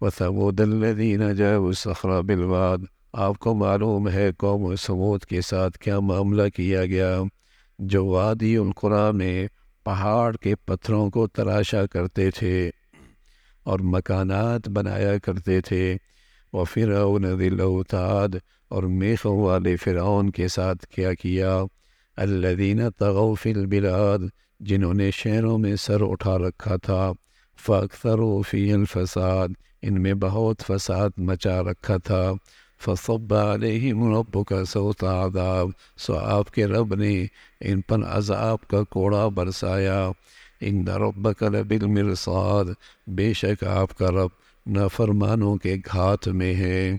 وثمود الذین جاؤوا الصخر بالواد آپ کو معلوم ہے قوم سمود کے ساتھ کیا معاملہ کیا گیا؟ جو وادی القرا میں پہاڑ کے پتھروں کو تراشا کرتے تھے اور مکانات بنایا کرتے تھے. وہ فرعون ذی اور میخوں والے فرعون کے ساتھ کیا کیا؟ الذین تغوا فی البلاد، جنہوں نے شہروں میں سر اٹھا رکھا تھا. فاکثروا فی الفساد، ان میں بہت فساد مچا رکھا تھا۔ فصب علیہم ربک سوط عذاب، سو آپ کے رب نے ان پر عذاب کا کوڑا برسایا۔ ان رب ربک لبالمرصاد، بے شک آپ کا رب نافرمانوں کے گھات میں ہے۔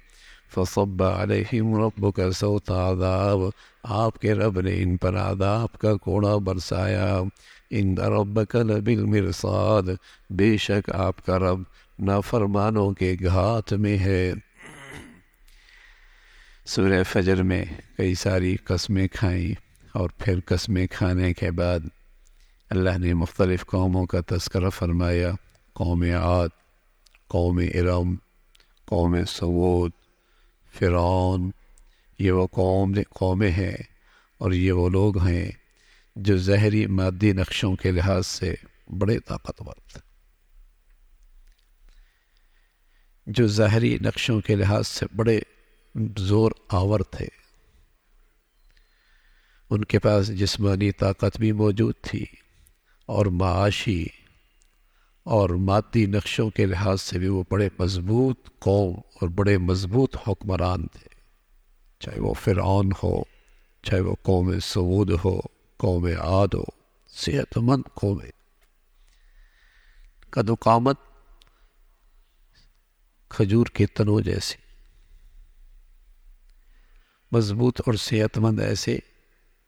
فصب علیہم ربک سوط عذاب، آپ کے رب نے ان پر عذاب کا کوڑا برسایا۔ ان ربک لبالمرصاد، بے شک آپ کا رب نافرمانوں کے گھات میں ہے۔ سورہ فجر میں کئی ساری قسمیں کھائیں اور پھر قسمیں کھانے کے بعد اللہ نے مختلف قوموں کا تذکرہ فرمایا، قوم عاد، قوم ارم، قوم سعود فرعون، یہ وہ قوم، قومیں ہیں اور یہ وہ لوگ ہیں جو زہری مادی نقشوں کے لحاظ سے بڑے طاقتور تھے۔ جو ظاہری نقشوں کے لحاظ سے بڑے زور آور تھے۔ ان کے پاس جسمانی طاقت بھی موجود تھی اور معاشی اور مادی نقشوں کے لحاظ سے بھی وہ بڑے مضبوط قوم اور بڑے مضبوط حکمران تھے۔ چاہے وہ فرعون ہو، چاہے وہ قوم سعود ہو قوم عاد ہو صحت مند قوم قامت کھجور کے تنو جیسی مضبوط اور صحت مند ایسے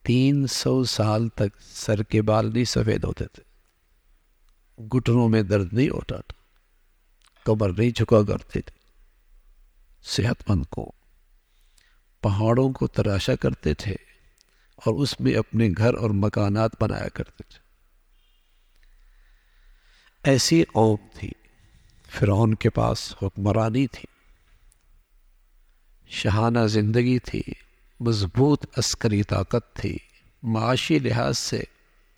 تین سو سال تک سر کے بال نہیں سفید ہوتے تھے۔ گٹنوں میں درد نہیں ہوتا تھا، کمر نہیں جھکا کرتے تھے۔ صحت مند کو پہاڑوں کو تراشا کرتے تھے۔ اور اس میں اپنے گھر اور مکانات بنایا کرتے تھے۔ ایسی قوم تھی۔ فرعون کے پاس حکمرانی تھی۔ شہانہ زندگی تھی۔ مضبوط عسکری طاقت تھی۔ معاشی لحاظ سے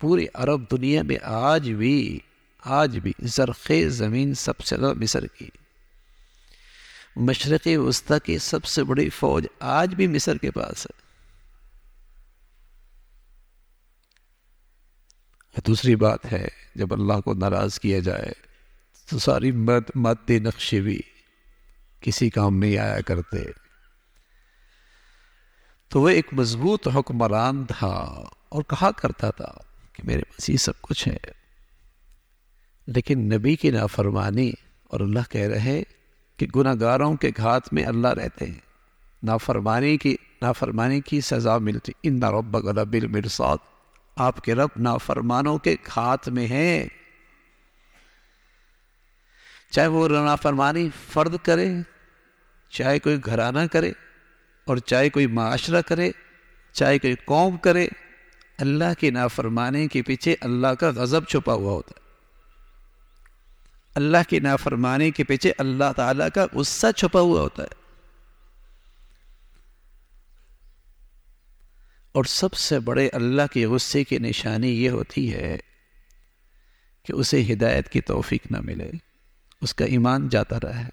پوری عرب دنیا میں آج بھی آج بھی زرخیز زمین سب سے زیادہ مصر کی۔ مشرقی وسطی کی سب سے بڑی فوج آج بھی مصر کے پاس ہے۔ دوسری بات ہے، جب اللہ کو ناراض کیا جائے تو ساری مد مد نقشے بھی کسی کام نہیں آیا کرتے۔ تو وہ ایک مضبوط حکمران تھا اور کہا کرتا تھا کہ میرے پاس یہ سب کچھ ہے۔ لیکن نبی کی نافرمانی اور اللہ کہہ رہے کہ گناہ گاروں کے گھات میں اللہ رہتے ہیں۔ نافرمانی کی نافرمانی کی سزا ملتی۔ ان رب رب المرصاد آپ کے رب نافرمانوں کے گھات میں ہیں۔ چاہے وہ نافرمانی فرد کرے، چاہے کوئی گھرانہ کرے اور چاہے کوئی معاشرہ کرے، چاہے کوئی قوم کرے، اللہ کی نافرمانی کے پیچھے اللہ کا غضب چھپا ہوا ہوتا ہے۔ اللہ کی نافرمانی کے پیچھے اللہ تعالیٰ کا غصہ چھپا ہوا ہوتا ہے۔ اور سب سے بڑے اللہ کے غصے کی نشانی یہ ہوتی ہے کہ اسے ہدایت کی توفیق نہ ملے۔ اس کا ایمان جاتا رہے۔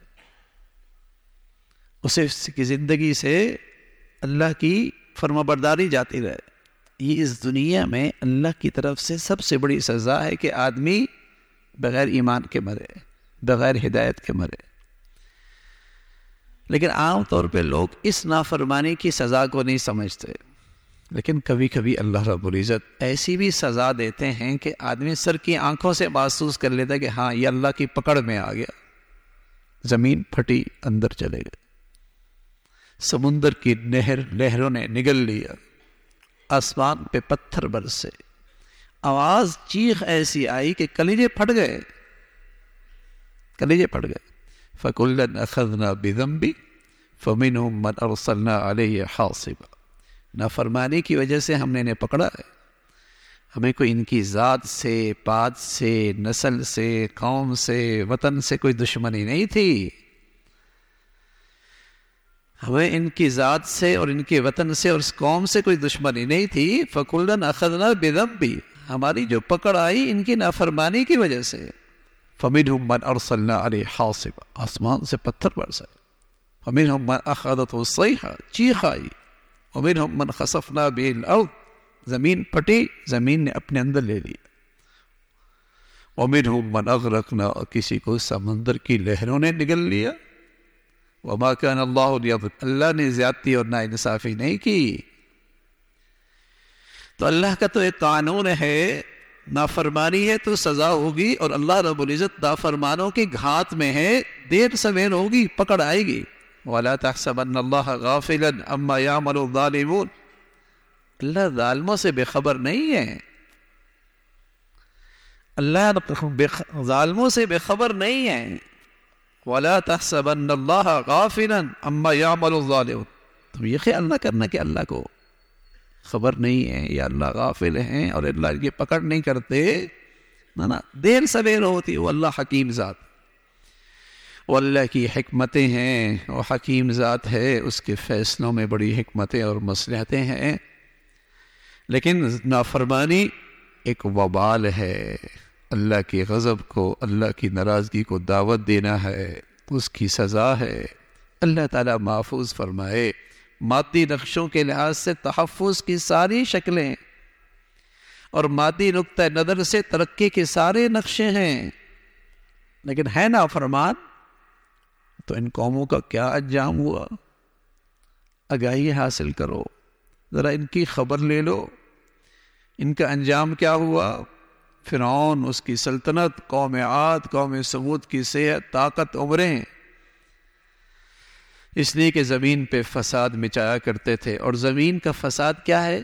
اسے اس کی زندگی سے اللہ کی فرما برداری جاتی رہے۔ یہ اس دنیا میں اللہ کی طرف سے سب سے بڑی سزا ہے کہ آدمی بغیر ایمان کے مرے، بغیر ہدایت کے مرے۔ لیکن عام طور پہ لوگ اس نافرمانی کی سزا کو نہیں سمجھتے۔ لیکن کبھی کبھی اللہ رب العزت ایسی بھی سزا دیتے ہیں کہ آدمی سر کی آنکھوں سے محسوس کر لیتا ہے کہ ہاں یہ اللہ کی پکڑ میں آ گیا۔ زمین پھٹی، اندر چلے گئے۔ سمندر کی نہر لہروں نے نگل لیا۔ آسمان پہ پتھر برسے۔ آواز چیخ ایسی آئی کہ کلیجے پھٹ گئے۔ کلیجے پھٹ گئے۔ فکلن اخذنا بذنبی فمنهم من ارسلنا علیہ حاصبا۔ نافرمانی کی وجہ سے ہم نے انہیں پکڑا ہے۔ ہمیں کوئی ان کی ذات سے پات سے، نسل سے، قوم سے، وطن سے کوئی دشمنی نہیں تھی۔ ہمیں ان کی ذات سے اور ان کے وطن سے اور اس قوم سے کوئی دشمنی نہیں تھی۔ فکلن اخذنا بدم بھی ہماری جو پکڑ آئی ان کی نافرمانی کی وجہ سے۔ فمن من ارسلنا علی حاصب آسمان سے پتھر برسائے۔ فمن من اخذت الصیحہ چیخ آئی۔ ومن من خصفنا به الارض زمین پٹی زمین نے اپنے اندر لے لیا۔ ومنهم من اغرقنا، کسی کو سمندر کی لہروں نے نگل لیا۔ وما كان اللہ لیظلم اللہ نے زیادتی اور ناانصافی نہیں کی۔ تو اللہ کا تو ایک قانون ہے، نافرمانی ہے تو سزا ہوگی اور اللہ رب العزت نافرمانوں کے گھات میں ہے، دیر سویر ہوگی، پکڑ آئے گی۔ وَلَا تَحْسَبَنَّ اللَّهَ غَافِلًا أَمَّا يَعْمَلُ الظَّالِمُونَ۔ اللہ ظالموں سے بے خبر نہیں ہے۔ اللہ ظالموں سے بے خبر نہیں ہے۔ وَلَا تَحْسَبَنَّ اللَّهَ غَافِلًا أَمَّا يَعْمَلُ الظَّالِمُ تم یہ خیال نہ کرنا کہ اللہ کو خبر نہیں ہے یا اللہ غافل ہیں اور اللہ کی پکڑ نہیں کرتے۔ نا نا دیر سویر ہوتی وہ اللہ حکیم ذات۔ وہ اللہ کی حکمتیں ہیں وہ حکیم ذات ہے، اس کے فیصلوں میں بڑی حکمتیں اور مصلحتیں ہیں۔ لیکن نافرمانی ایک وبال ہے۔ اللہ کی غضب کو، اللہ کی ناراضگی کو دعوت دینا ہے، اس کی سزا ہے۔ اللہ تعالیٰ محفوظ فرمائے۔ مادی نقشوں کے لحاظ سے تحفظ کی ساری شکلیں۔ اور مادی نقطۂ نظر سے ترقی کے سارے نقشے ہیں۔ لیکن ہے نا فرمان تو ان قوموں کا کیا انجام ہوا؟ آگاہی حاصل کرو، ذرا ان کی خبر لے لو۔ ان کا انجام کیا ہوا؟ فرعون، اس کی سلطنت، قوم عاد، قوم سمود کی صحت، طاقت، عمریں۔ اس لیے کہ زمین پہ فساد مچایا کرتے تھے۔ اور زمین کا فساد کیا ہے؟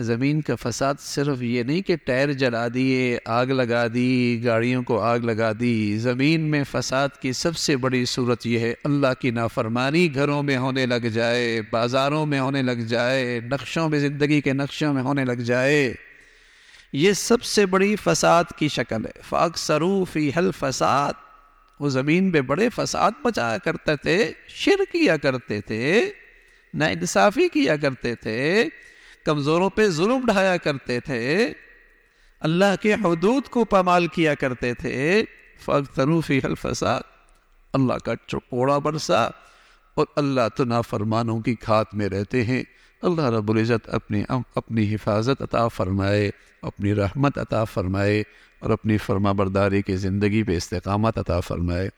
زمین کا فساد صرف یہ نہیں کہ ٹائر جلا دیے، آگ لگا دی، گاڑیوں کو آگ لگا دی، زمین میں فساد کی سب سے بڑی صورت یہ ہے، اللہ کی نافرمانی گھروں میں ہونے لگ جائے، بازاروں میں ہونے لگ جائے، نقشوں میں، زندگی کے نقشوں میں ہونے لگ جائے۔ یہ سب سے بڑی فساد کی شکل ہے۔ فاق سروفی حل فساد۔ وہ زمین پہ بڑے فساد بچایا کرتے تھے، شر کیا کرتے تھے نا انصافی کیا کرتے تھے۔ کمزوروں پہ ظلم ڈھایا کرتے تھے، اللہ کے حدود کو پامال کیا کرتے تھے۔ فروفی الفساد، اللہ کا چپوڑا برسا اور اللہ تو نافرمانوں کی کھات میں رہتے ہیں۔ اللہ رب العزت اپنی اپنی حفاظت عطا فرمائے، اپنی رحمت عطا فرمائے اور اپنی فرما برداری کی زندگی پہ استقامت عطا فرمائے۔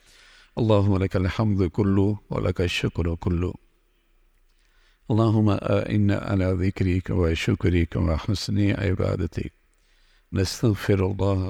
اللہ الحمد کلو ولک الشکر کلو۔ اللهم إنا على ذكرك وشكرك وحسن عبادتك. نستغفر الله